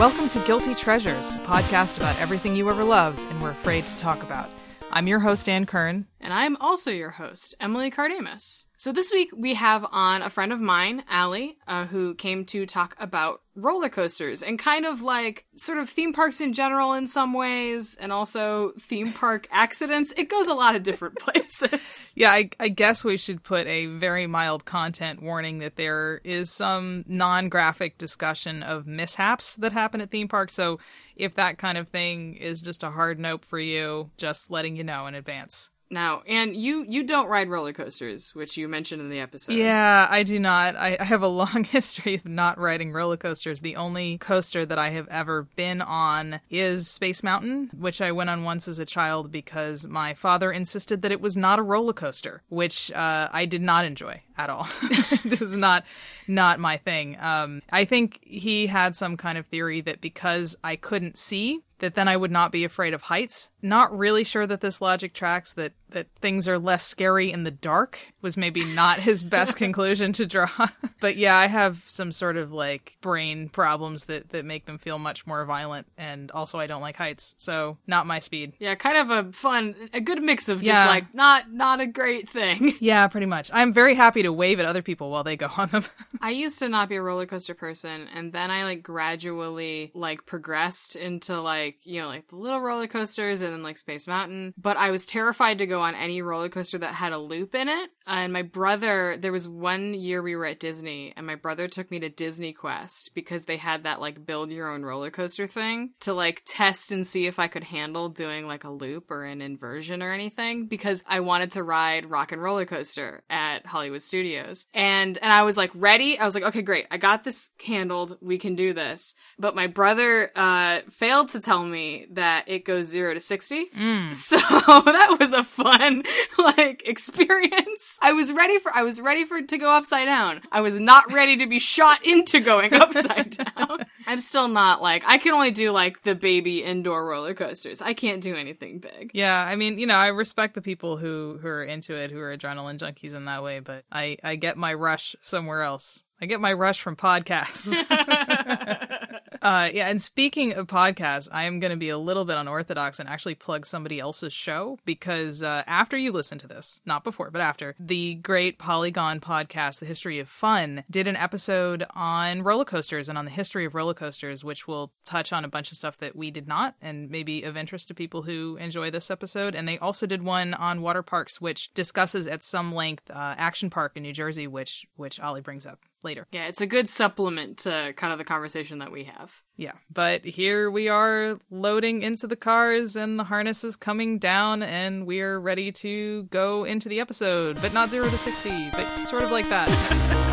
Welcome to Guilty Treasures, a podcast about everything you ever loved and were afraid to talk about. I'm your host, Ann Kern. And I'm also your host, Emily Cardamus. So this week we have on a friend of mine, Allie, uh, who came to talk about roller coasters and kind of like sort of theme parks in general in some ways, and also theme park accidents. It goes a lot of different places. Yeah, I, I guess we should put a very mild content warning that there is some non graphic discussion of mishaps that happen at theme parks. So if that kind of thing is just a hard nope for you, just letting you know in advance. Now, and you you don't ride roller coasters, which you mentioned in the episode. Yeah, I do not. I, I, have a long history of not riding roller coasters. The only coaster that I have ever been on is Space Mountain, which I went on once as a child because my father insisted that it was not a roller coaster, which uh, I did not enjoy at all. it was not not my thing. Um, I think he had some kind of theory that because I couldn't see that then I would not be afraid of heights. Not really sure that this logic tracks that that things are less scary in the dark was maybe not his best conclusion to draw. but yeah, I have some sort of like brain problems that that make them feel much more violent and also I don't like heights. So, not my speed. Yeah, kind of a fun a good mix of just yeah. like not not a great thing. Yeah, pretty much. I'm very happy to wave at other people while they go on them. I used to not be a roller coaster person and then I like gradually like progressed into like like, you know, like the little roller coasters and then like Space Mountain. But I was terrified to go on any roller coaster that had a loop in it. And my brother, there was one year we were at Disney and my brother took me to Disney Quest because they had that like build your own roller coaster thing to like test and see if I could handle doing like a loop or an inversion or anything because I wanted to ride Rock and Roller Coaster at Hollywood Studios. And and I was like ready. I was like, okay, great. I got this handled. We can do this. But my brother uh failed to tell tell me that it goes zero to 60. Mm. So that was a fun, like, experience. I was ready for, I was ready for it to go upside down. I was not ready to be shot into going upside down. I'm still not like, I can only do like the baby indoor roller coasters. I can't do anything big. Yeah. I mean, you know, I respect the people who, who are into it, who are adrenaline junkies in that way, but I, I get my rush somewhere else. I get my rush from podcasts. Uh, yeah, and speaking of podcasts, I am going to be a little bit unorthodox and actually plug somebody else's show because uh, after you listen to this, not before, but after, the great Polygon podcast, The History of Fun, did an episode on roller coasters and on the history of roller coasters, which will touch on a bunch of stuff that we did not and maybe of interest to people who enjoy this episode. And they also did one on water parks, which discusses at some length uh, Action Park in New Jersey, which which Ollie brings up later. Yeah, it's a good supplement to kind of the conversation that we have. Yeah, but here we are loading into the cars and the harness is coming down and we're ready to go into the episode, but not 0 to 60, but sort of like that.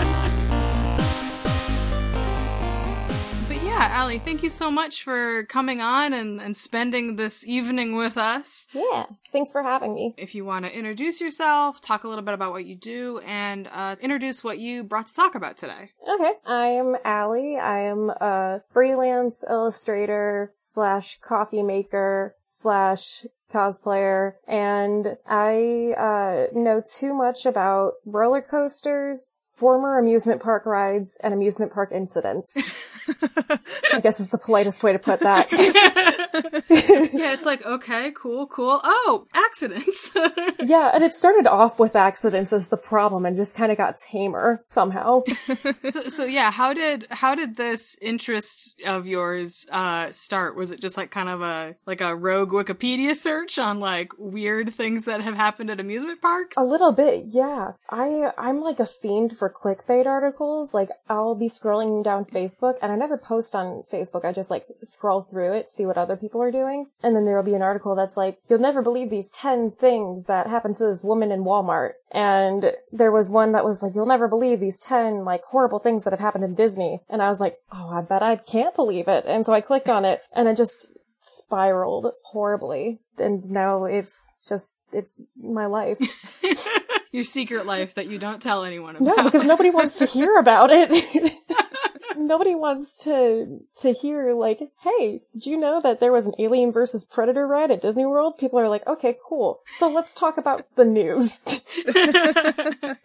yeah, Allie, thank you so much for coming on and, and spending this evening with us. Yeah, thanks for having me. If you want to introduce yourself, talk a little bit about what you do, and uh, introduce what you brought to talk about today. Okay, I'm Allie. I am a freelance illustrator slash coffee maker slash cosplayer, and I uh, know too much about roller coasters, former amusement park rides and amusement park incidents. I guess is the politest way to put that. yeah, it's like, okay, cool, cool. Oh, accidents. yeah, and it started off with accidents as the problem and just kind of got tamer somehow. so, so yeah, how did, how did this interest of yours, uh, start? Was it just like kind of a, like a rogue Wikipedia search on like weird things that have happened at amusement parks? A little bit, yeah. I, I'm like a fiend for for clickbait articles. Like I'll be scrolling down Facebook and I never post on Facebook. I just like scroll through it, see what other people are doing. And then there'll be an article that's like, you'll never believe these 10 things that happened to this woman in Walmart. And there was one that was like, you'll never believe these 10 like horrible things that have happened in Disney. And I was like, oh, I bet I can't believe it. And so I clicked on it and it just spiraled horribly. And now it's just, it's my life. Your secret life that you don't tell anyone about. No, because nobody wants to hear about it. nobody wants to to hear like, hey, did you know that there was an Alien versus Predator ride at Disney World? People are like, okay, cool. So let's talk about the news,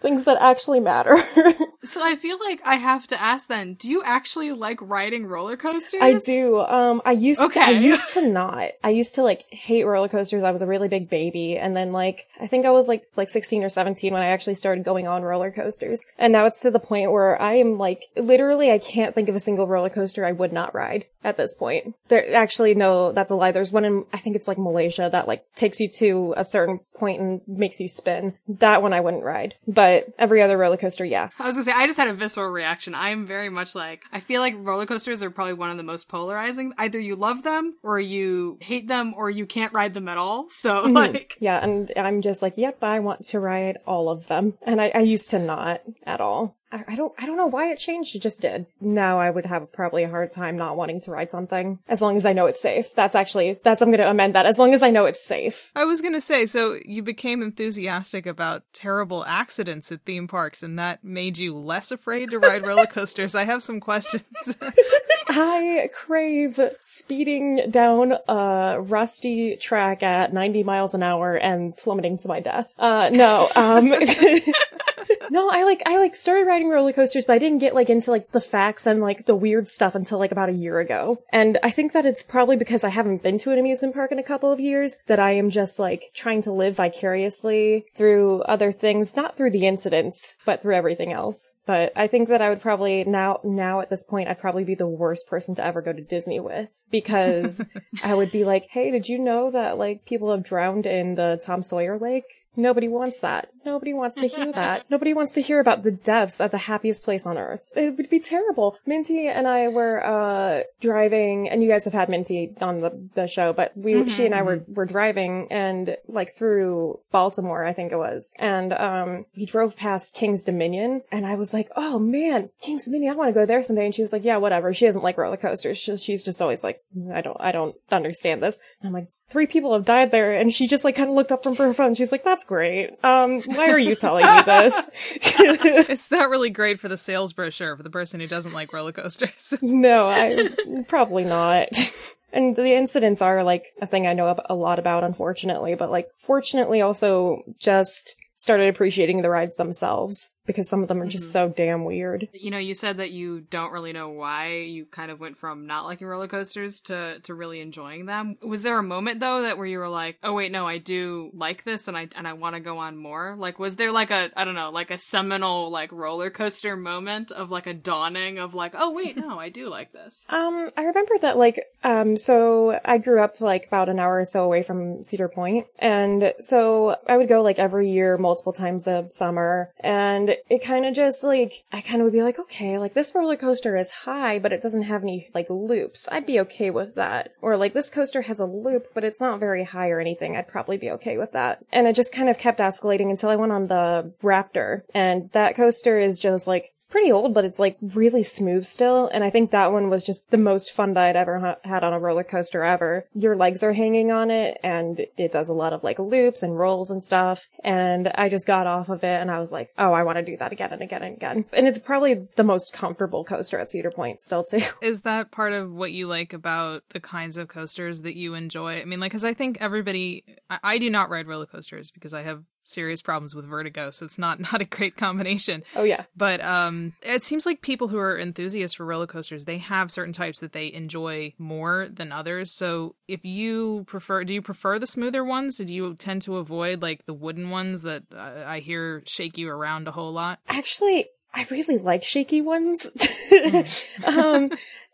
things that actually matter. so I feel like I have to ask then, do you actually like riding roller coasters? I do. Um, I used Okay. to, I used to not. I used to like hate roller coasters. I was a really big baby. And then like, I think I was like, like 16 or 17 when I actually started going on roller coasters. And now it's to the point where I am like, literally, I can't think of a single roller coaster I would not ride at this point. There, actually, no, that's a lie. There's one in, I think it's like Malaysia that like takes you to a certain point and makes you spin. That one I wouldn't ride. But every other roller coaster, yeah. I was gonna say, I just had a visceral reaction. I'm very much like, I feel like roller coasters are probably one of the most polarizing. Either you love them, or you hate them, or you can't ride them at all. So, Mhm. like, yeah, and I'm just like, yep, I want to ride all of them. And I, I used to not at all. I, I don't, I don't know why it changed. It just did. Now I would have probably a hard time not wanting to ride something as long as I know it's safe. That's actually, that's, I'm going to amend that as long as I know it's safe. I was going to say, so you became enthusiastic about terrible accidents at theme parks, and that made you less afraid to ride roller coasters. I have some questions. I crave speeding down a rusty track at 90 miles an hour and plummeting to my death. Uh, no, um, no, I like, I like started riding roller coasters, but I didn't get like into like the facts and like the weird stuff until like about a year ago. And I think that it's probably because I haven't been to an amusement park in a couple of years that I am just like trying to live vicariously through other things, not through the incidents, but through everything else. But I think that I would probably now, now at this point, I'd probably be the worst person to ever go to Disney with because I would be like, Hey, did you know that like people have drowned in the Tom Sawyer Lake? Nobody wants that. Nobody wants to hear that. Nobody wants to hear about the deaths at the happiest place on earth. It would be terrible. Minty and I were, uh, driving, and you guys have had Minty on the, the show, but we, she and I were, were driving and like through Baltimore, I think it was. And, um, we drove past King's Dominion and I was like, oh man, King's Dominion, I want to go there someday. And she was like, yeah, whatever. She doesn't like roller coasters. She's, she's just always like, I don't, I don't understand this. And I'm like, three people have died there. And she just like kind of looked up from her phone. She's like, that's great. Um, why are you telling me this? it's not really great for the sales brochure for the person who doesn't like roller coasters. no, I probably not. And the incidents are like a thing I know a lot about, unfortunately, but like fortunately also just started appreciating the rides themselves because some of them are just so damn weird. you know, you said that you don't really know why you kind of went from not liking roller coasters to, to really enjoying them. Was there a moment though that where you were like, oh wait, no, I do like this and I, and I want to go on more? Like, was there like a, I don't know, like a seminal like roller coaster moment of like a dawning of like, oh wait, no, I do like this? Um, I remember that like, um, so I grew up like about an hour or so away from Cedar Point, and so I would go like every year, multiple times a summer, and it kind of just like, I kind of would be like, okay, like this roller coaster is high, but it doesn't have any like loops. I'd be okay with that. Or like this coaster has a loop, but it's not very high or anything. I'd probably be okay with that. And it just kind of kept escalating until I went on the Raptor, and that coaster is just like, pretty old, but it's like really smooth still. And I think that one was just the most fun that I'd ever ha- had on a roller coaster ever. Your legs are hanging on it and it does a lot of like loops and rolls and stuff. And I just got off of it and I was like, oh, I want to do that again and again and again. And it's probably the most comfortable coaster at Cedar Point still too. Is that part of what you like about the kinds of coasters that you enjoy? I mean, like, because I think everybody, I, I do not ride roller coasters because I have serious problems with vertigo, so it's not not a great combination. Oh yeah. But um, it seems like people who are enthusiasts for roller coasters, they have certain types that they enjoy more than others. So if you prefer, do you prefer the smoother ones? Do you tend to avoid like the wooden ones that uh, I hear shake you around a whole lot? Actually, I really like shaky ones. um,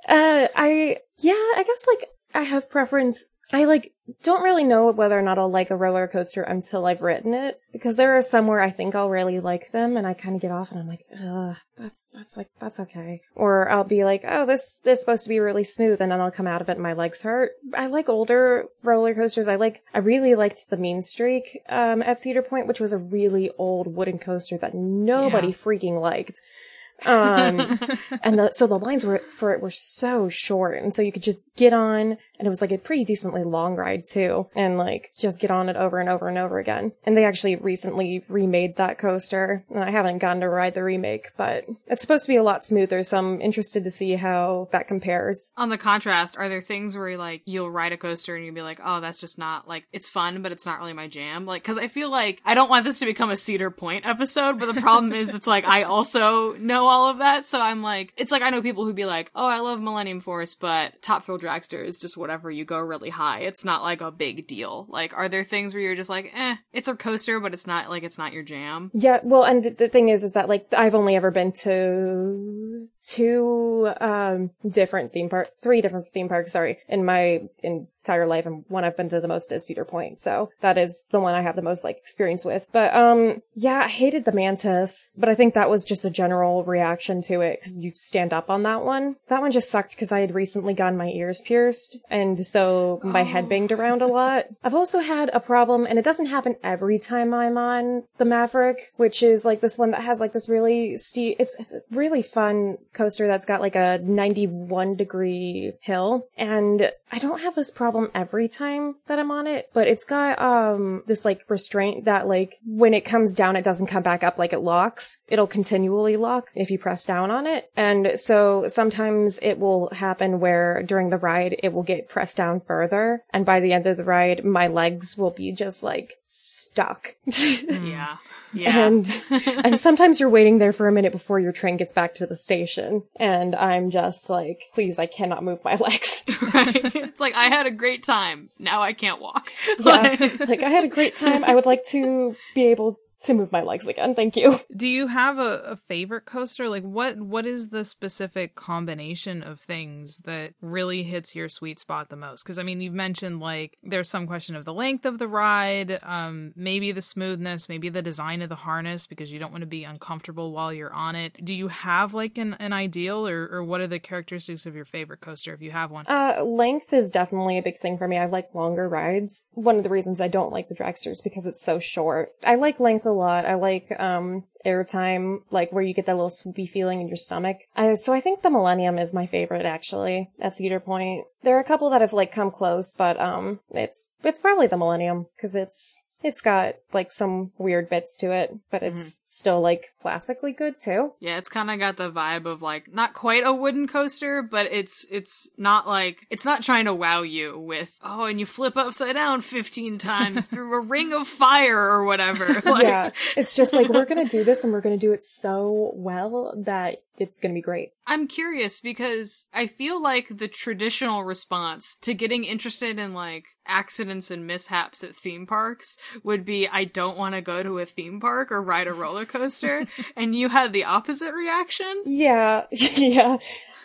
uh, I, yeah, I guess like I have preference. I like don't really know whether or not I'll like a roller coaster until I've written it because there are some where I think I'll really like them and I kind of get off and I'm like, ugh, that's, that's like, that's okay. Or I'll be like, oh, this, this is supposed to be really smooth and then I'll come out of it and my legs hurt. I like older roller coasters. I like, I really liked the Mean Streak, um, at Cedar Point, which was a really old wooden coaster that nobody Yeah. freaking liked. Um, and the, so the lines were for it were so short. And so you could just get on and it was like a pretty decently long ride too. And like just get on it over and over and over again. And they actually recently remade that coaster. And I haven't gotten to ride the remake, but it's supposed to be a lot smoother. So I'm interested to see how that compares. On the contrast, are there things where like you'll ride a coaster and you'll be like, oh, that's just not like it's fun, but it's not really my jam? Like, cause I feel like I don't want this to become a Cedar Point episode, but the problem is it's like I also know all of that. So I'm like, it's like I know people who'd be like, oh, I love Millennium Force, but Top Thrill Dragster is just whatever you go really high. It's not like a big deal. Like, are there things where you're just like, eh, it's a coaster, but it's not like it's not your jam? Yeah, well, and th- the thing is, is that like I've only ever been to two um different theme park, three different theme parks. Sorry, in my entire life, and one I've been to the most is Cedar Point. So that is the one I have the most like experience with. But um, yeah, I hated the mantis, but I think that was just a general reaction to it because you stand up on that one. That one just sucked because I had recently gotten my ears pierced, and so my head banged around a lot. I've also had a problem, and it doesn't happen every time I'm on the Maverick, which is like this one that has like this really steep. It's it's a really fun coaster that's got like a 91 degree hill, and I don't have this problem every time that I'm on it, but it's got um this like restraint that like when it comes down, it doesn't come back up like it locks. It'll continually lock if you press down on it, and so sometimes it will happen where during the ride it will get pressed down further, and by the end of the ride, my legs will be just like stuck. Yeah. Yeah. and and sometimes you're waiting there for a minute before your train gets back to the station and i'm just like please i cannot move my legs right. It's like I had a great time. Now I can't walk. yeah like i had a great time i would like to be able to move my legs again thank you Do you have a, a favorite coaster? Like what what is the specific combination of things that really hits your sweet spot the most? Because I mean, you've mentioned like there's some question of the length of the ride, um, maybe the smoothness, maybe the design of the harness because you don't want to be uncomfortable while you're on it. Do you have like an, an ideal or, or what are the characteristics of your favorite coaster if you have one? Uh, length is definitely a big thing for me. I like longer rides. One of the reasons I don't like the dragster is because it's so short. I like length a lot. I like, um, airtime, like where you get that little swoopy feeling in your stomach. I, so I think the Millennium is my favorite actually at Cedar Point. There are a couple that have like come close, but, um, it's, it's probably the Millennium because it's, it's got like some weird bits to it, but it's mm-hmm. still like classically good too. Yeah, it's kind of got the vibe of like not quite a wooden coaster, but it's it's not like it's not trying to wow you with oh, and you flip upside down fifteen times through a ring of fire or whatever. Like, yeah. It's just like, we're going to do this and we're going to do it so well that it's going to be great. I'm curious because I feel like the traditional response to getting interested in like accidents and mishaps at theme parks would be I don't want to go to a theme park or ride a roller coaster and you had the opposite reaction. Yeah. yeah.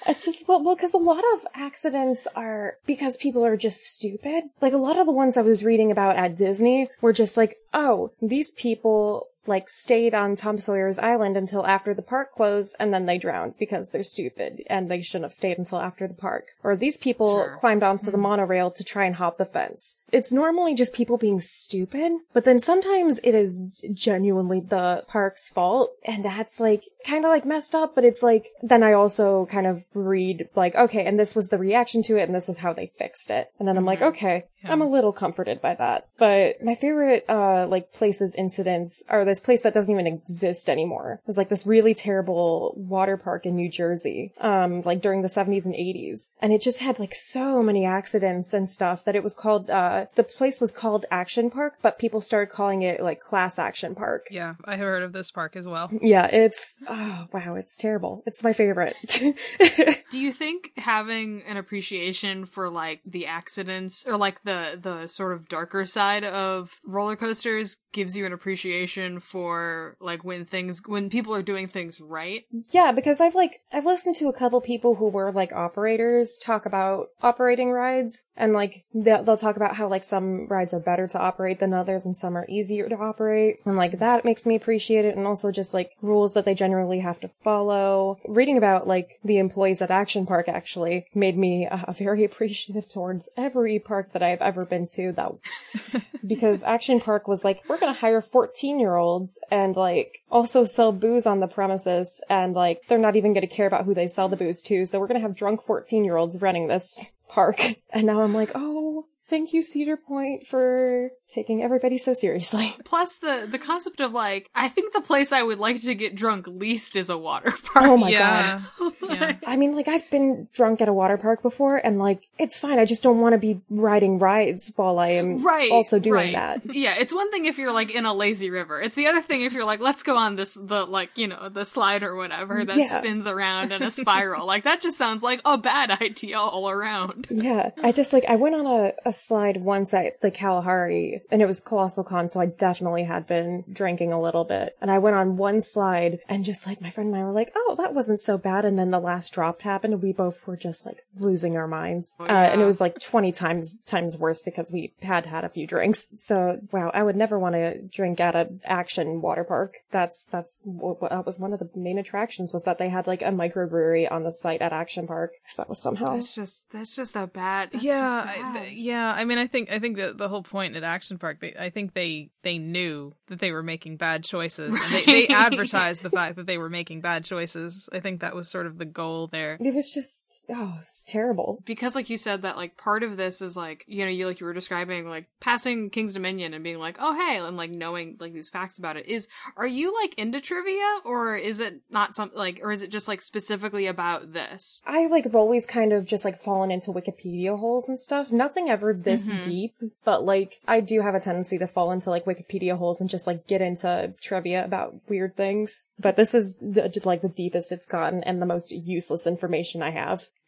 It's just, well, well, cause a lot of accidents are because people are just stupid. Like a lot of the ones I was reading about at Disney were just like, oh, these people like stayed on Tom Sawyer's Island until after the park closed and then they drowned because they're stupid and they shouldn't have stayed until after the park. Or these people Sure. climbed onto the monorail to try and hop the fence. It's normally just people being stupid, but then sometimes it is genuinely the park's fault and that's like kind of like messed up, but it's like then I also kind of read like okay, and this was the reaction to it and this is how they fixed it. And then I'm like, okay, I'm a little comforted by that. But my favorite uh like places incidents are this place that doesn't even exist anymore. It was like this really terrible water park in New Jersey, um, like during the 70s and 80s. And it just had like so many accidents and stuff that it was called, uh, the place was called Action Park, but people started calling it like Class Action Park. Yeah, I have heard of this park as well. Yeah, it's, oh wow, it's terrible. It's my favorite. Do you think having an appreciation for like the accidents or like the the sort of darker side of roller coasters gives you an appreciation for like when things when people are doing things right? Yeah, because I've like I've listened to a couple people who were like operators talk about operating rides and like they'll, they'll talk about how like some rides are better to operate than others and some are easier to operate and like that makes me appreciate it and also just like rules that they generally have to follow. Reading about like the employees at Action Park actually made me uh, very appreciative towards every park that I've ever been to that because Action Park was like we're going to hire 14 year olds olds and like also sell booze on the premises and like they're not even going to care about who they sell the booze to. So we're going to have drunk 14 year olds running this park. And now I'm like, oh, thank you Cedar Point for taking everybody so seriously. Plus the the concept of like, I think the place I would like to get drunk least is a water park. Oh my yeah. god. yeah. I mean, like I've been drunk at a water park before and like it's fine. I just don't want to be riding rides while I am right also doing right. that. yeah it's one thing if you're like in a lazy river it's the other thing if you're like let's go on this the like you know the slide or whatever that Yeah. spins around in a spiral like that just sounds like a bad idea all around Yeah, I just like I went on a, a slide once at the Kalahari, and it was Colossal Con, so I definitely had been drinking a little bit. And I went on one slide, and just like my friend and I were like, "Oh, that wasn't so bad." And then the last drop happened, and we both were just like losing our minds. Oh, uh, and it was like twenty times times worse because we had had a few drinks. So wow, I would never want to drink at an action water park. That's that's what, that was one of the main attractions was that they had like a microbrewery on the site at Action Park. So that was somehow that's just that's just a bad that's yeah, I- bad. th- yeah. I mean, I think I think the the whole point at Action Park, they, I think they they knew that they were making bad choices, and they, they advertised the fact that they were making bad choices. I think that was sort of the goal there. It was just oh, it's terrible. because like you said that like part of this is like you know you like you were describing like passing king's dominion and being like oh hey and like knowing like these facts about it is are you like into trivia or is it not something like or is it just like specifically about this I like have always kind of just like fallen into Wikipedia holes and stuff. Nothing ever this Mhm. deep, but like I do have a tendency to fall into like Wikipedia holes and just like get into trivia about weird things. But this is the, just, like the deepest it's gotten and the most useless information I have.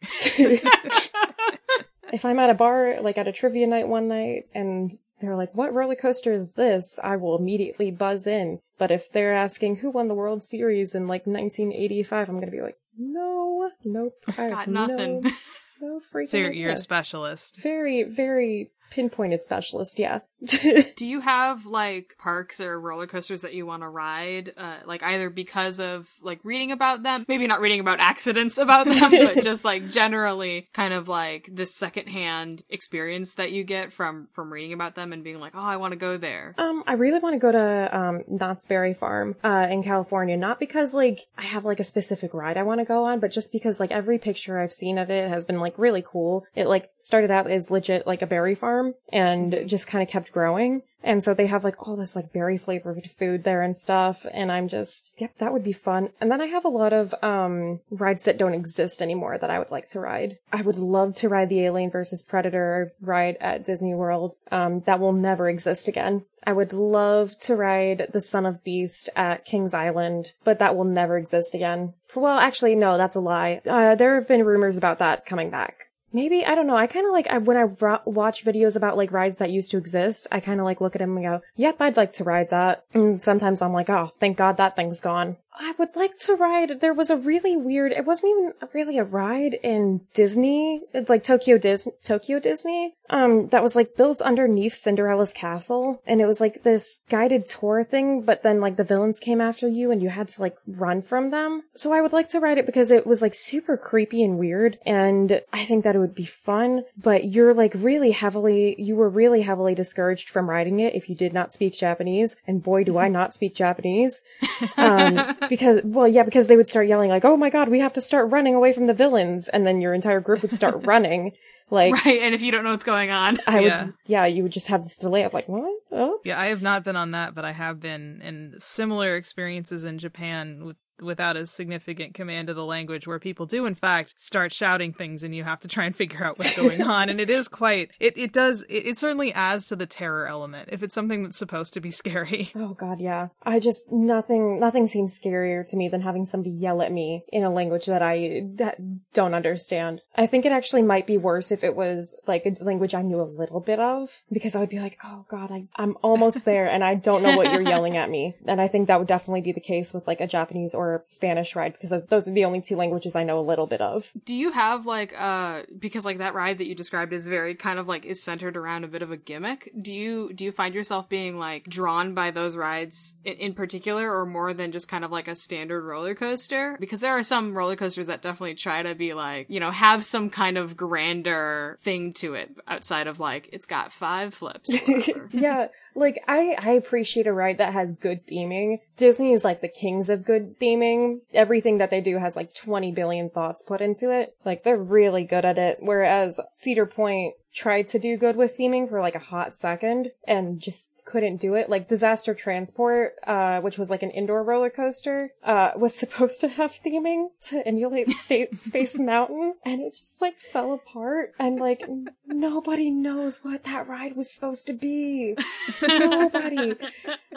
if I'm at a bar, like at a trivia night one night, and they're like, what roller coaster is this? I will immediately buzz in. But if they're asking who won the World Series in like 1985, I'm gonna be like, no, nope, I got nothing No, freaking So you're, you're a specialist. very, very pinpointed specialist, yeah. do you have like parks or roller coasters that you want to ride uh, like either because of like reading about them maybe not reading about accidents about them but just like generally kind of like this secondhand experience that you get from from reading about them and being like oh i want to go there Um, I really want to go to um Knott's Berry Farm uh in California, not because like I have like a specific ride I want to go on, but just because like every picture I've seen of it has been like really cool. It like started out as legit like a berry farm and just kind of kept growing. And so they have like all this like berry flavored food there and stuff. And I'm just, yep, that would be fun. And then I have a lot of, um, rides that don't exist anymore that I would like to ride. I would love to ride the Alien versus Predator ride at Disney World. Um, that will never exist again. I would love to ride the Son of Beast at Kings Island, but that will never exist again. Well, actually, no, that's a lie. Uh, there have been rumors about that coming back. Maybe I don't know. I kind of like I, when I watch videos about like rides that used to exist. I kind of like look at them and go, "Yep, I'd like to ride that." And sometimes I'm like, "Oh, thank God that thing's gone." I would like to ride. There was a really weird. It wasn't even really a ride in Disney, It's like Tokyo Dis Tokyo Disney. Um, that was like built underneath Cinderella's castle, and it was like this guided tour thing. But then like the villains came after you, and you had to like run from them. So I would like to ride it because it was like super creepy and weird, and I think that it would be fun. But you're like really heavily, you were really heavily discouraged from riding it if you did not speak Japanese, and boy, do I not speak Japanese um, because well yeah because they would start yelling like oh my god we have to start running away from the villains. And then your entire group would start running. Like right and if you don't know what's going on. I Yeah. would yeah you would just have this delay of like what? Oh? Yeah, I have not been on that, but I have been in similar experiences in Japan with without a significant command of the language where people do in fact start shouting things and you have to try and figure out what's going on and it is quite it, it does it, it certainly adds to the terror element if it's something that's supposed to be scary Oh god, yeah. I just nothing nothing seems scarier to me than having somebody yell at me in a language that I that don't understand. I think it actually might be worse if it was like a language I knew a little bit of because I would be like, "Oh god, I I'm almost there and I don't know what you're yelling at me." And I think that would definitely be the case with like a Japanese or Spanish ride because those are the only two languages I know a little bit of. Do you have like uh because like that ride that you described is very kind of like is centered around a bit of a gimmick. Do you do you find yourself being like drawn by those rides in, in particular or more than just kind of like a standard roller coaster? Because there are some roller coasters that definitely try to be like, you know, have some kind of grander thing to it outside of like it's got five flips. yeah. Like, I, I appreciate a ride that has good theming. Disney is like the kings of good theming. Everything that they do has like 20 billion thoughts put into it. Like, they're really good at it. Whereas Cedar Point tried to do good with theming for like a hot second and just couldn't do it. Like Disaster Transport, uh, which was like an indoor roller coaster, uh, was supposed to have theming to emulate State Space Mountain, and it just like fell apart. And like n- nobody knows what that ride was supposed to be. nobody.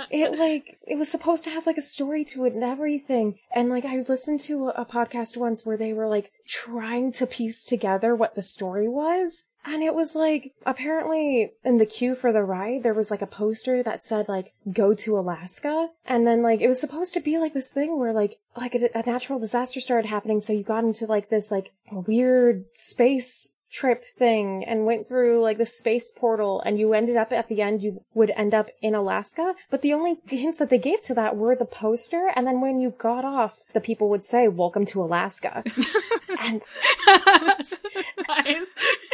It like it was supposed to have like a story to it and everything. And like I listened to a, a podcast once where they were like trying to piece together what the story was. And it was like, apparently in the queue for the ride, there was like a poster that said like, go to Alaska. And then like, it was supposed to be like this thing where like, like a, a natural disaster started happening. So you got into like this like weird space trip thing and went through like the space portal and you ended up at the end you would end up in Alaska but the only hints that they gave to that were the poster and then when you got off the people would say welcome to Alaska and nice.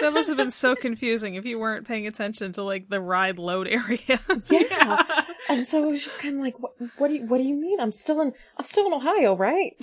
That must have been so confusing if you weren't paying attention to like the ride load area. yeah and so it was just kind of like what, what do you what do you mean I'm still in I'm still in Ohio right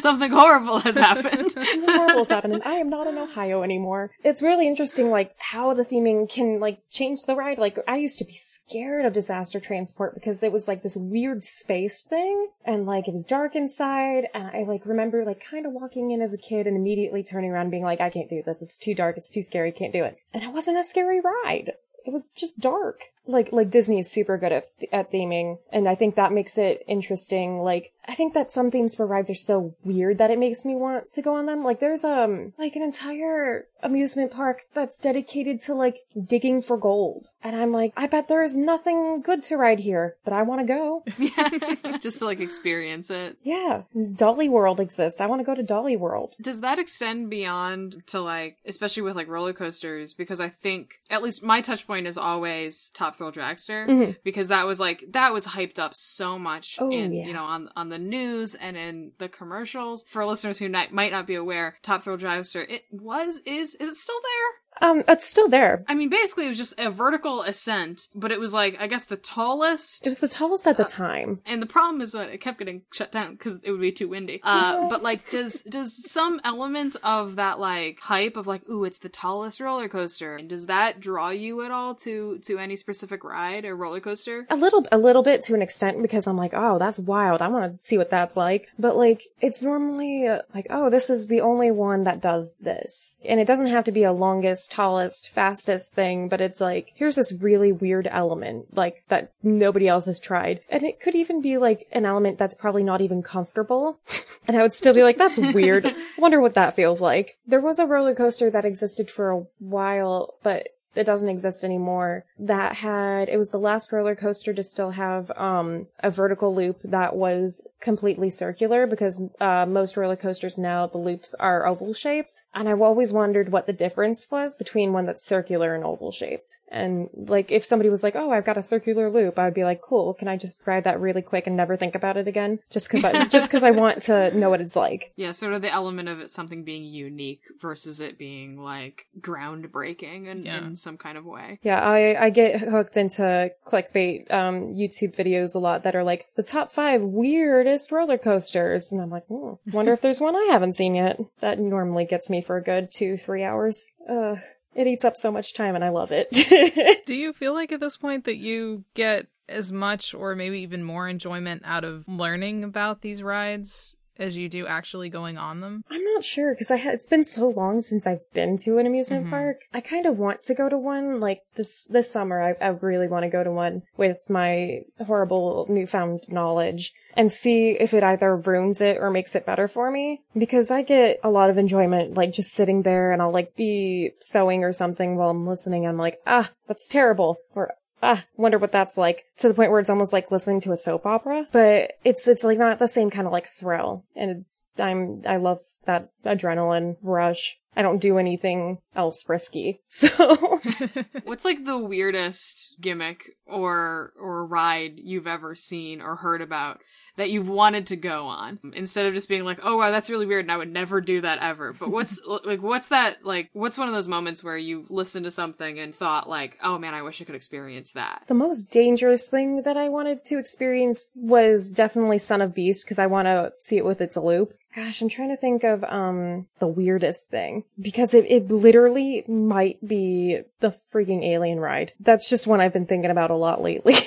Something horrible has happened. Something horrible's happening. I am not in Ohio anymore. It's really interesting, like, how the theming can, like, change the ride. Like, I used to be scared of disaster transport because it was, like, this weird space thing. And, like, it was dark inside. And I, like, remember, like, kind of walking in as a kid and immediately turning around being like, I can't do this. It's too dark. It's too scary. Can't do it. And it wasn't a scary ride. It was just dark. Like, like Disney is super good at, at theming. And I think that makes it interesting. Like, I think that some themes for rides are so weird that it makes me want to go on them. Like there's um like an entire amusement park that's dedicated to like digging for gold. And I'm like, I bet there is nothing good to ride here, but I want to go. yeah. Just to like experience it. Yeah. Dolly World exists. I want to go to Dolly World. Does that extend beyond to like, especially with like roller coasters? Because I think at least my touch point is always Top Thrill Dragster Mhm. because that was like that was hyped up so much Oh, in yeah. you know on on the news and in the commercials. For listeners who ni- might not be aware, Top Thrill Dragster it was is is it still there? Um, it's still there. I mean, basically, it was just a vertical ascent, but it was like I guess the tallest. It was the tallest at the time. and the problem is that it kept getting shut down because it would be too windy. Uh, but like, does does some element of that like hype of like, ooh, it's the tallest roller coaster, does that draw you at all to to any specific ride or roller coaster? A little, a little bit to an extent because I'm like, oh, that's wild. I want to see what that's like. But like, it's normally uh, like, oh, this is the only one that does this. And it doesn't have to be a longest, tallest, fastest thing, but it's like, here's this really weird element, like that nobody else has tried. And it could even be like an element that's probably not even comfortable. and I would still be like, that's weird. Wonder what that feels like. There was a roller coaster that existed for a while, but it doesn't exist anymore that had it was the last roller coaster to still have um a vertical loop that was completely circular because uh most roller coasters now the loops are oval shaped. And I've always wondered what the difference was between one that's circular and oval shaped. And like if somebody was like oh I've got a circular loop I'd be like cool can I just ride that really quick and never think about it again? Just cuz I just cuz I want to know what it's like. Yeah, sort of the element of it something being unique versus it being like groundbreaking and, Yeah. in some kind of way. Yeah, I, I get hooked into clickbait um, YouTube videos a lot that are like the top five weirdest roller coasters, and I'm like, hmm, wonder if there's one I haven't seen yet. That normally gets me for a good two, three hours. Ugh, it eats up so much time, and I love it. Do you feel like at this point that you get as much or maybe even more enjoyment out of learning about these rides as you do actually going on them? I'm not sure because I ha- it's been so long since I've been to an amusement Mhm. park. I kind of want to go to one like this this summer. I, I really want to go to one with my horrible newfound knowledge and see if it either ruins it or makes it better for me because I get a lot of enjoyment like just sitting there and I'll like be sewing or something while I'm listening. I'm like, ah, that's terrible or ah, wonder what that's like to the point where it's almost like listening to a soap opera, but it's, it's like not the same kind of like thrill. And it's, I'm, I love that adrenaline rush. I don't do anything else risky. So What's like the weirdest gimmick or or ride you've ever seen or heard about that you've wanted to go on instead of just being like, "Oh wow, that's really weird and I would never do that ever." But what's like what's that like what's one of those moments where you listened to something and thought like, "Oh man, I wish I could experience that." the most dangerous thing that I wanted to experience was definitely Son of Beast because I want to see it with its loop. Gosh, I'm trying to think of um the weirdest thing because it, it literally might be the freaking alien ride. That's just one I've been thinking about a lot lately.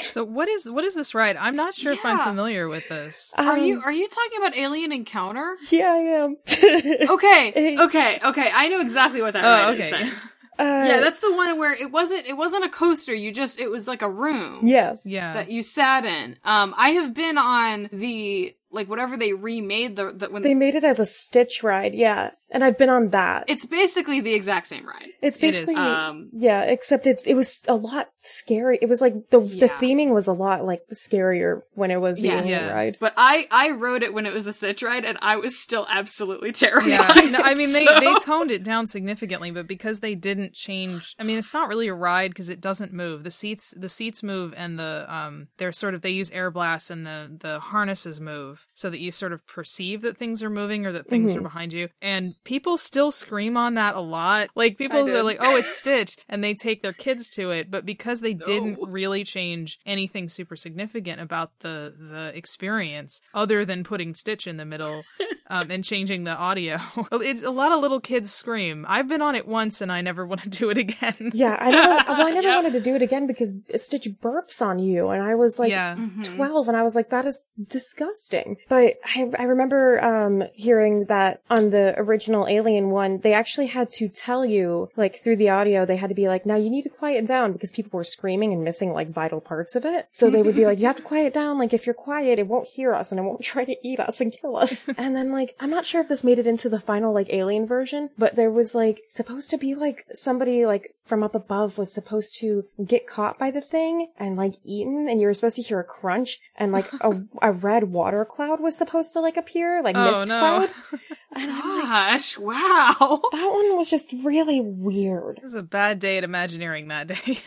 So what is what is this ride? I'm not sure if I'm familiar with this. Are Um, you are you talking about Alien Encounter? Yeah, I am. Okay, okay, okay. I know exactly what that Oh, ride okay. is. Then. Uh, Yeah, that's the one where it wasn't it wasn't a coaster. You just it was like a room. yeah. Yeah. that you sat in. Um, I have been on the like whatever they remade the, the when They made it as a Stitch ride, yeah. And I've been on that. it's basically the exact same ride. It's It is. basically Um, yeah, except it's it was a lot scary. It was like the the theming was a lot like scarier when it was the Yes. Yeah. ride. But I I rode it when it was the Stitch ride, and I was still absolutely terrified. yeah, no, I mean they So- they toned it down significantly, but because they didn't change, I mean it's not really a ride because it doesn't move. The seats the seats move and the um they're sort of they use air blasts and the the harnesses move so that you sort of perceive that things are moving or that things Mm-hmm. are behind you. And people still scream on that a lot. Like people are like, "Oh, it's Stitch," and they take their kids to it, but because they didn't really change anything super significant about the the experience other than putting Stitch in the middle um, and changing the audio. It's a lot of little kids scream. I've been on it once and I never want to do it again. Yeah, I never well, I never Yep. wanted to do it again because Stitch burps on you and I was like yeah. Mhm. 12 and I was like, that is disgusting. But I, I remember, um, hearing that on the original Alien one, they actually had to tell you, like, through the audio, they had to be like, now you need to quiet down because people were screaming and missing, like, vital parts of it. So they would be like, you have to quiet down. Like, if you're quiet, it won't hear us and it won't try to eat us and kill us. and then, like, I'm not sure if this made it into the final, like, Alien version, but there was, like, supposed to be, like, somebody, like, from up above was supposed to get caught by the thing and like eaten and you were supposed to hear a crunch and like a, a red water cloud was supposed to like appear like Oh, mist no. cloud and I'm like Gosh, wow. that one was just really weird It was a bad day at Imagineering that day.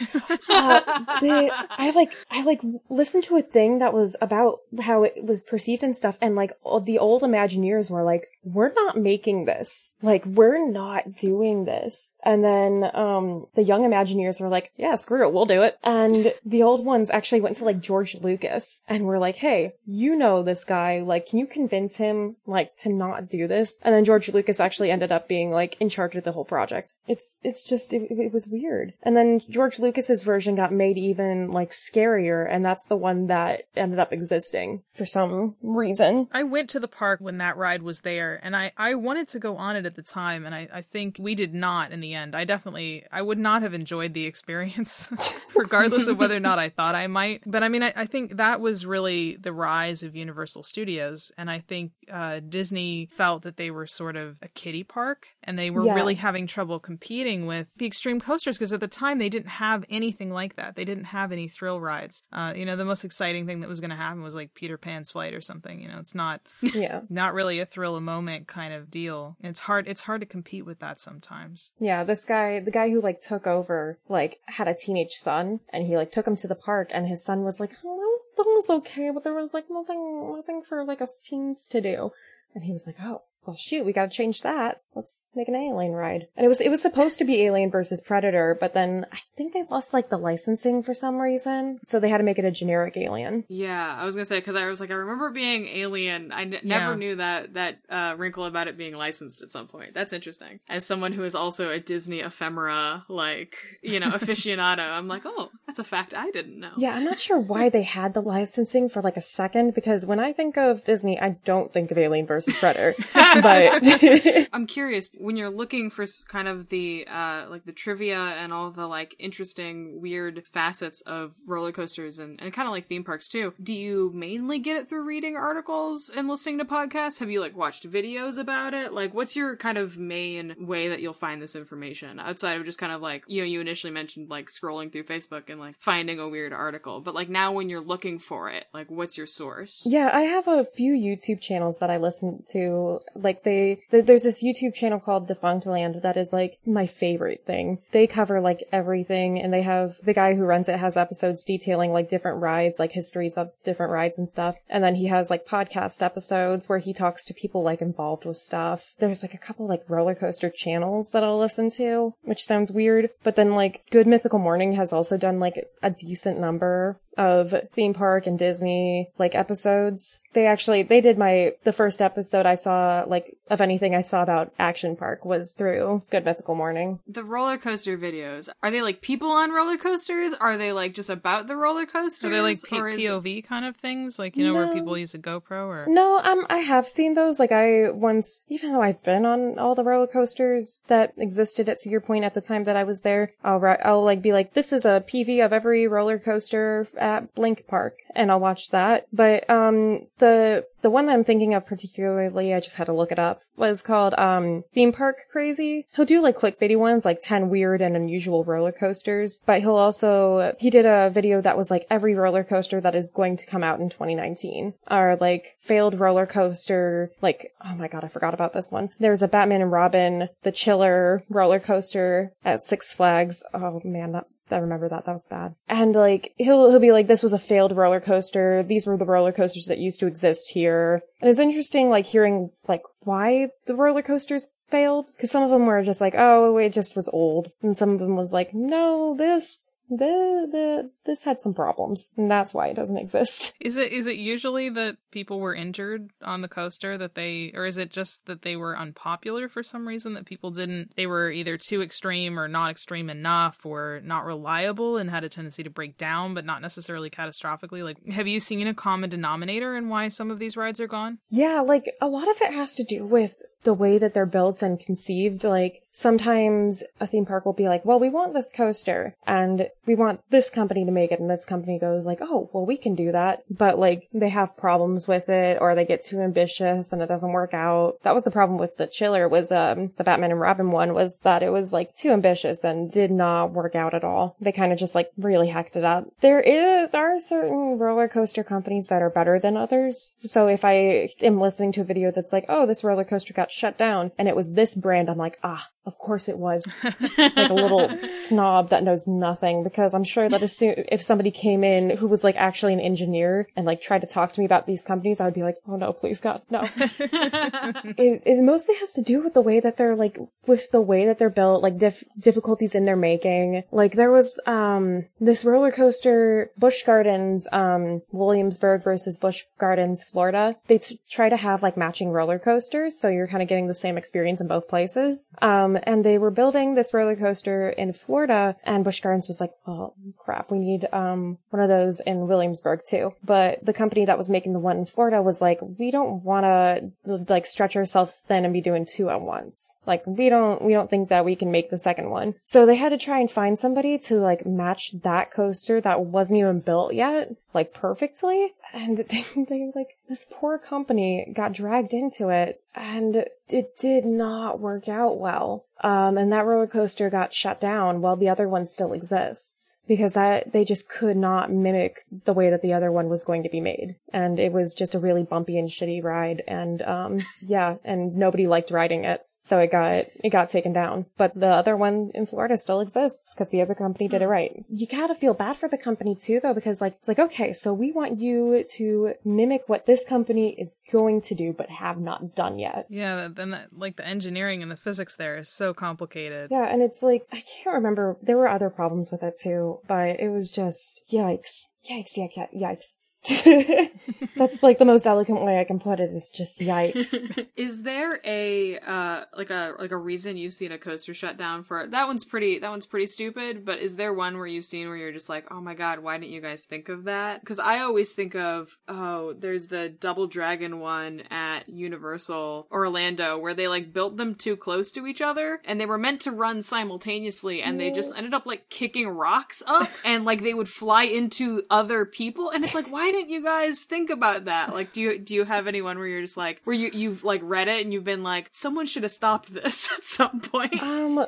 uh, the, I like I like listened to a thing that was about how it was perceived and stuff, and like all the old Imagineers were like, "We're not making this. Like, we're not doing this." And then um the young Imagineers were like, "Yeah, screw it, we'll do it." And the old ones actually went to like George Lucas and were like, "Hey, you know this guy. Like, can you convince him like to not do this?" And then George Lucas actually ended up being like in charge of the whole project. It's it's just it, it was weird. And then George Lucas's version got made even like scarier, and that's the one that ended up existing for some reason. I went to the park when that ride was there, and I, I wanted to go on it at the time, and I, I think we did not in the end. I definitely, I would not have enjoyed the experience, regardless of whether or not I thought I might. But I mean, I, I think that was really the rise of Universal Studios, and I think uh, Disney felt that they were sort of a kiddie park, and they were Yeah. really having trouble competing with the extreme coasters because at the time they didn't have anything like that. They didn't have any thrill rides. Uh, you know, the most exciting thing that was going to happen was like Peter Pan's flight or something. You know, it's not Yeah. not really a thrill a moment kind of deal. It's hard it's hard to compete with that sometimes. Yeah, this guy, the guy who like took over, like had a teenage son and he like took him to the park and his son was like, oh, that was okay, but there was like nothing, nothing for like us teens to do. And he was like, oh, well shoot, we gotta change that. Let's make an alien ride. And it was, it was supposed to be Alien versus Predator, but then I think they lost like the licensing for some reason. So they had to make it a generic alien. Yeah, I was gonna say because I was like, I remember being Alien. I n- never knew that that uh, wrinkle about it being licensed at some point. That's interesting. As someone who is also a Disney ephemera, like you know, aficionado, I'm like, oh, that's a fact I didn't know. Yeah, I'm not sure why they had the licensing for like a second because when I think of Disney, I don't think of Alien versus Predator. but I'm curious when you're looking for kind of the uh like the trivia and all the like interesting weird facets of roller coasters and, and kind of like theme parks too. Do you mainly get it through reading articles and listening to podcasts? Have you like watched videos about it? Like what's your kind of main way that you'll find this information outside of just kind of like you know you initially mentioned like scrolling through Facebook and like finding a weird article. But like now when you're looking for it, like what's your source? Yeah, I have a few YouTube channels that I listen to. Like they, th- there's this YouTube channel called Defunctland that is like my favorite thing. They cover like everything and they have the guy who runs it has episodes detailing like different rides, like histories of different rides and stuff. And then he has like podcast episodes where he talks to people like involved with stuff. There's like a couple like roller coaster channels that I'll listen to, which sounds weird. But then like Good Mythical Morning has also done like a decent number of theme park and Disney like episodes. They actually they did my the first episode I saw like of anything I saw about Action Park was through Good Mythical Morning. The roller coaster videos are they like people on roller coasters? Are they like just about the roller coasters? Are they like P- Or is it- POV kind of things, like you know, where people use a GoPro or? No, um, I have seen those. Like I once, even though I've been on all the roller coasters that existed at Cedar Point at the time that I was there, I'll ri- I'll like be like, this is a PV of every roller coaster at Blink Park, and I'll watch that. But um, the the one that I'm thinking of particularly, I just had to look it up, was called um Theme Park Crazy. He'll do like clickbaity ones, like ten weird and unusual roller coasters, but he'll also he did a video that was like every roller coaster that is going to come out in 2019, or like failed roller coaster. Like oh my god, I forgot about this one. There's a Batman and Robin, the Chiller roller coaster at Six Flags. Oh man, that I remember that. That was bad. And like he'll he'll be like, this was a failed roller coaster. These were the roller coasters that used to exist here. And it's interesting like hearing like why the roller coasters failed because some of them were just like, oh, it just was old, and some of them was like, no, this. The, the, this had some problems, and that's why it doesn't exist. Is it is it usually that people were injured on the coaster that they or is it just that they were unpopular for some reason that people didn't they were either too extreme or not extreme enough or not reliable and had a tendency to break down but not necessarily catastrophically like have you seen a common denominator in why some of these rides are gone? Yeah, like a lot of it has to do with the way that they're built and conceived. Like sometimes a theme park will be like, well, we want this coaster and we want this company to make it. And this company goes like, oh, well, we can do that. But like they have problems with it or they get too ambitious and it doesn't work out. That was the problem with the chiller was, um, the Batman and Robin one was that it was like too ambitious and did not work out at all. They kind of just like really hacked it up. There is, there are certain roller coaster companies that are better than others. So if I am listening to a video that's like, oh, this roller coaster got shut down and it was this brand, I'm like, ah, of course it was. like a little snob that knows nothing because I'm sure that as soon, if somebody came in who was like actually an engineer and like tried to talk to me about these companies, I would be like, oh no, please God, no. it, it mostly has to do with the way that they're like, with the way that they're built, like dif- difficulties in their making. Like there was, um, this roller coaster, Busch Gardens, um, Williamsburg versus Busch Gardens, Florida. They t- try to have like matching roller coasters. So you're kind of getting the same experience in both places. Um, and they were building this roller coaster in Florida and Busch Gardens was like, oh crap, we need, um, one of those in Williamsburg too. But the company that was making the one in Florida was like, we don't want to like stretch ourselves thin and be doing two at once. Like we don't, we don't think that we can make the second one. So they had to try and find somebody to like match that coaster that wasn't even built yet, like perfectly. And they, they like, this poor company got dragged into it and it did not work out well. Um, and that roller coaster got shut down while the other one still exists because that they just could not mimic the way that the other one was going to be made. And it was just a really bumpy and shitty ride. And, um, yeah, and nobody liked riding it. So it got, it got taken down. But the other one in Florida still exists because the other company did it hmm. right. You gotta feel bad for the company too though, because like, it's like, okay, so we want you to mimic what this company is going to do, but have not done yet. Yeah, then that, like the engineering and the physics there is so complicated. Yeah, and it's like, I can't remember, there were other problems with it too, but it was just, yikes. Yikes, yikes, yikes. That's like the most elegant way I can put it is just yikes. Is there a uh like a like a reason you've seen a coaster shut down for that one's pretty that one's pretty stupid, but is there one where you've seen where you're just like, "Oh my god, why didn't you guys think of that?" Cuz I always think of, oh, there's the Double Dragon one at Universal Orlando where they like built them too close to each other and they were meant to run simultaneously and they just ended up like kicking rocks up and like they would fly into other people and it's like, why why didn't you guys think about that? Like, do you do you have anyone where you're just like where you you've like read it and you've been like someone should have stopped this at some point? Um,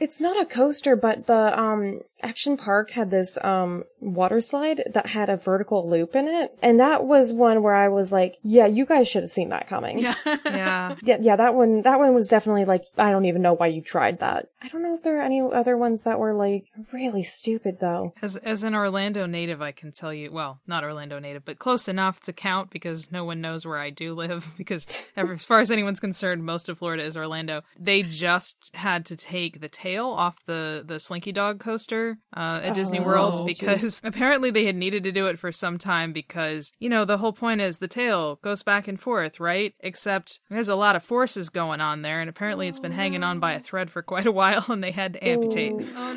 it's not a coaster, but the um Action Park had this um water slide that had a vertical loop in it, and that was one where I was like, yeah, you guys should have seen that coming. yeah. Yeah. Yeah, yeah, that one, that one was definitely like, I don't even know why you tried that. I don't know if there are any other ones that were like really stupid though. As as an Orlando native, I can tell you, well, not Orlando native, but close enough to count because no one knows where I do live. Because as far as anyone's concerned, most of Florida is Orlando. They just had to take the tail off the the Slinky Dog coaster uh, at Disney Oh, World jeez. because apparently they had needed to do it for some time because you know the whole point is the tail goes back and forth, right? Except there's a lot of forces going on there, and apparently it's been hanging on by a thread for quite a while, and they had to amputate. Ooh. Oh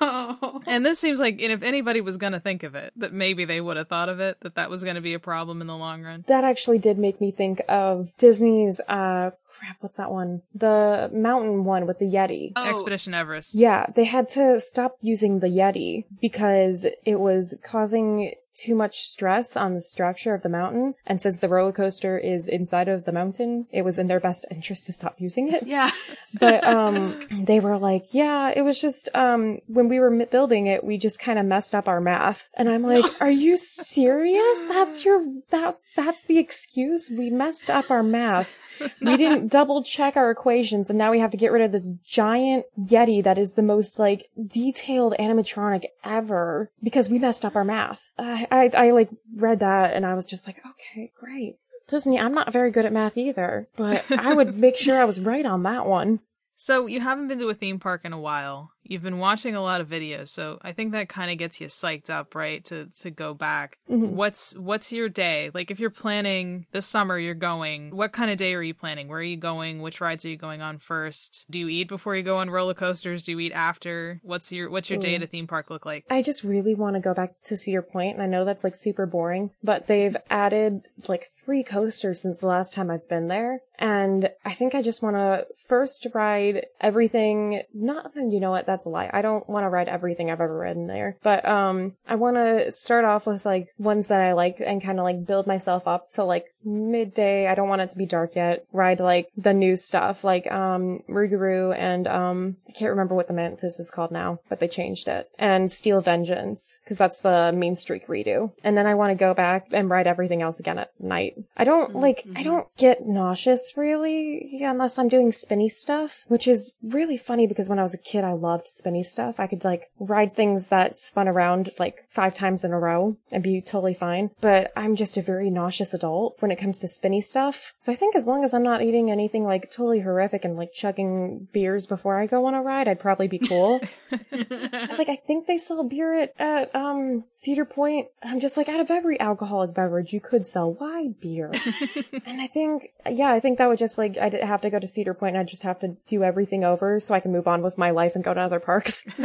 no. And this seems like, and if anybody was going to think of it, that maybe they would have thought of it, that that was going to be a problem in the long run. That actually did make me think of Disney's, uh, crap, what's that one? The mountain one with the Yeti. Oh, Expedition Everest. Yeah, they had to stop using the Yeti because it was causing too much stress on the structure of the mountain. And since the roller coaster is inside of the mountain, it was in their best interest to stop using it. Yeah. But um they were like, yeah, it was just um when we were building it, we just kind of messed up our math. And I'm like, are you serious? That's your that's that's the excuse. We messed up our math. We didn't double check our equations and now we have to get rid of this giant yeti that is the most like detailed animatronic ever because we messed up our math. I I, I like read that and I was just like, okay, great. Disney, I'm not very good at math either, but I would make sure I was right on that one. So you haven't been to a theme park in a while. You've been watching a lot of videos, so I think that kind of gets you psyched up, right? To to go back. Mhm. What's what's your day? Like if you're planning this summer you're going, what kind of day are you planning? Where are you going? Which rides are you going on first? Do you eat before you go on roller coasters? Do you eat after? What's your what's your day at a theme park look like? I just really want to go back to Cedar Point, and I know that's like super boring, but they've added like three coasters since the last time I've been there. And I think I just want to first ride everything. Not, you know what? That's a lie. I don't want to read everything I've ever ridden there, but, um, I want to start off with like ones that I like and kind of like build myself up to like midday. I don't want it to be dark yet. Ride like the new stuff, like, um, Rougarou and, um, I can't remember what the Mantis is called now, but they changed it. And Steel Vengeance, because that's the Mean Streak redo. And then I want to go back and ride everything else again at night. I don't like, I don't get nauseous really unless I'm doing spinny stuff, which is really funny because when I was a kid, I loved spinny stuff. I could like ride things that spun around like five times in a row and be totally fine. But I'm just a very nauseous adult when it comes to spinny stuff. So I think as long as I'm not eating anything like totally horrific and like chugging beers before I go on a ride, I'd probably be cool. like I think they sell beer at, at um Cedar Point. I'm just like out of every alcoholic beverage you could sell, why beer? and I think yeah, I think that would just like I'd have to go to Cedar Point and I'd just have to do everything over so I can move on with my life and go to other parks.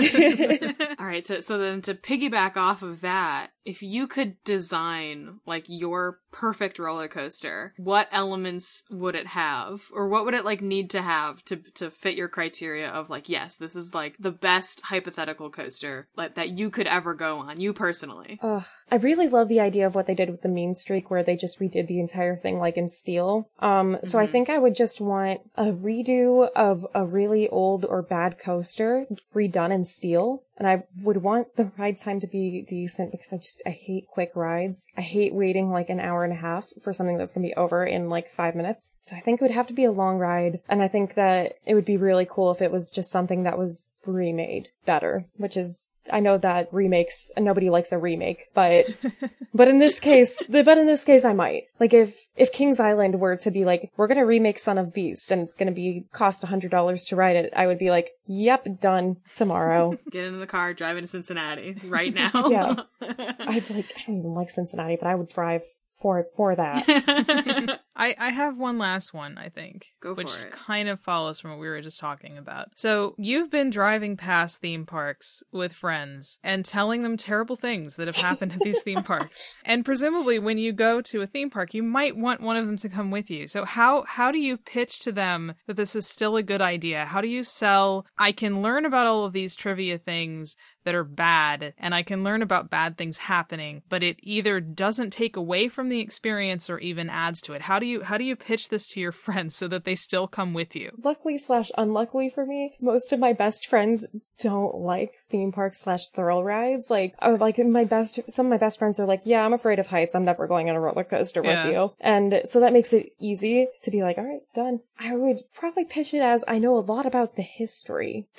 All right, so so then to piggyback off of that, if you could design like your perfect roller coaster, what elements would it have, or what would it like need to have to to fit your criteria of like, yes, this is like the best hypothetical coaster like that you could ever go on, you personally. Ugh. I really love the idea of what they did with the Mean Streak, where they just redid the entire thing like in steel. Um, so I think I would just want a redo of a really old or bad coaster redone in steel. And I would want the ride time to be decent because I just, I hate quick rides. I hate waiting like an hour and a half for something that's gonna be over in like five minutes. So I think it would have to be a long ride. And I think that it would be really cool if it was just something that was remade better, which is I know that remakes nobody likes a remake, but but in this case, but in this case, I might like if if Kings Island were to be like we're gonna remake Son of Beast and it's gonna be cost a hundred dollars to ride it, I would be like, yep, done tomorrow. Get into the car, drive into Cincinnati right now. Yeah. I'd like I don't even like Cincinnati, but I would drive for for that. I, I have one last one, I think. Go for which kind of follows from what we were just talking about. So you've been driving past theme parks with friends and telling them terrible things that have happened at these theme parks. And presumably when you go to a theme park, you might want one of them to come with you. So how how do you pitch to them that this is still a good idea? How do you sell I can learn about all of these trivia things that are bad and I can learn about bad things happening, but it either doesn't take away from the experience or even adds to it. How do you how do you pitch this to your friends so that they still come with you? Luckily slash unluckily for me, most of my best friends don't like theme parks slash thrill rides. Like, or like my best, some of my best friends are like, yeah, I'm afraid of heights. I'm never going on a roller coaster Yeah. with you. And so that makes it easy to be like, all right, done. I would probably pitch it as I know a lot about the history.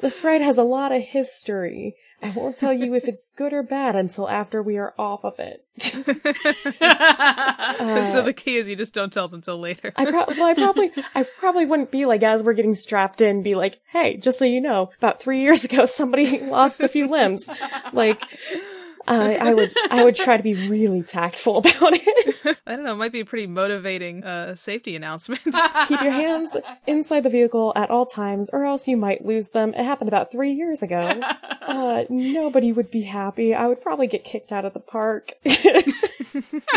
this ride has a lot of history. I won't tell you if it's good or bad until after we are off of it. so uh, the key is you just don't tell them till later. I, pro- well, I probably, I probably wouldn't be like, as we're getting strapped in, be like, hey, just so you know, about three years ago, somebody lost a few limbs. Like, uh, I would, I would try to be really tactful about it. I don't know, it might be a pretty motivating uh, safety announcement. Keep your hands inside the vehicle at all times, or else you might lose them. It happened about three years ago. Uh, nobody would be happy. I would probably get kicked out of the park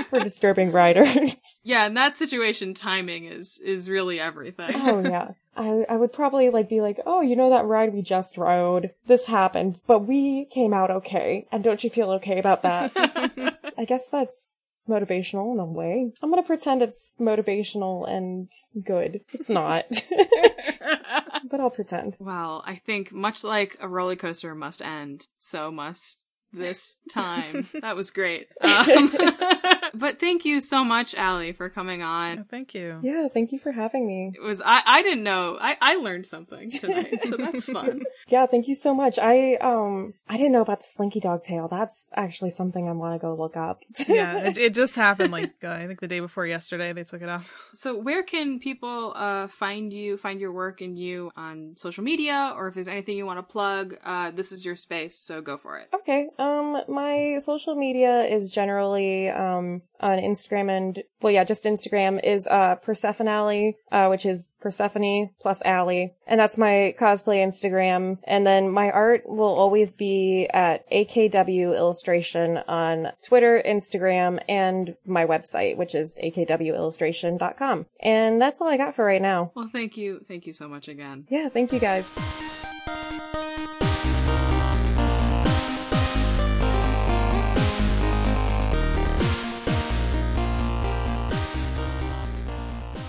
for disturbing riders. yeah, in that situation, timing is is really everything. Oh yeah. I, I would probably like be like, oh, you know that ride we just rode? This happened, but we came out okay. And don't you feel okay about that? I guess that's motivational in a way. I'm gonna pretend it's motivational and good. It's not. but I'll pretend. Well, I think much like a roller coaster must end, so must this time. that was great. Um, but thank you so much, Allie, for coming on. Thank you. Yeah, thank you for having me. It was I, I didn't know. I, I learned something tonight, so that's fun. Yeah, thank you so much. I um I didn't know about the Slinky Dog tail. That's actually something I want to go look up. yeah, it, it just happened like uh, I think the day before yesterday they took it off. So where can people uh find you, find your work and you on social media, or if there's anything you want to plug, uh this is your space, so go for it. Okay. Um, my social media is generally um on Instagram and well, yeah, just Instagram is uh Persephone Alley, uh, which is Persephone plus Alley, and that's my cosplay Instagram. And then my art will always be at AKW Illustration on Twitter, Instagram, and my website, which is akwillustration.com. And that's all I got for right now. Well, thank you, thank you so much again. Yeah, thank you guys.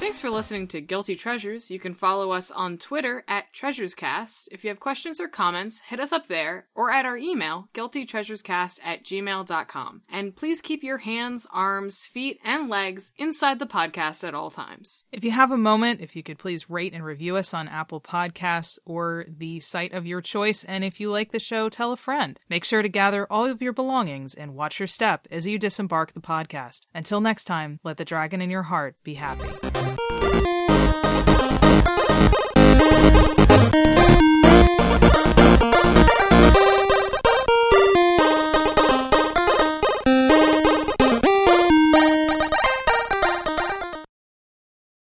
Thanks for listening to Guilty Treasures. You can follow us on Twitter at TreasuresCast. If you have questions or comments, hit us up there or at our email, guiltytreasurescast at gmail.com. And please keep your hands, arms, feet, and legs inside the podcast at all times. If you have a moment, if you could please rate and review us on Apple Podcasts or the site of your choice, and if you like the show, tell a friend. Make sure to gather all of your belongings and watch your step as you disembark the podcast. Until next time, let the dragon in your heart be happy. Thank you.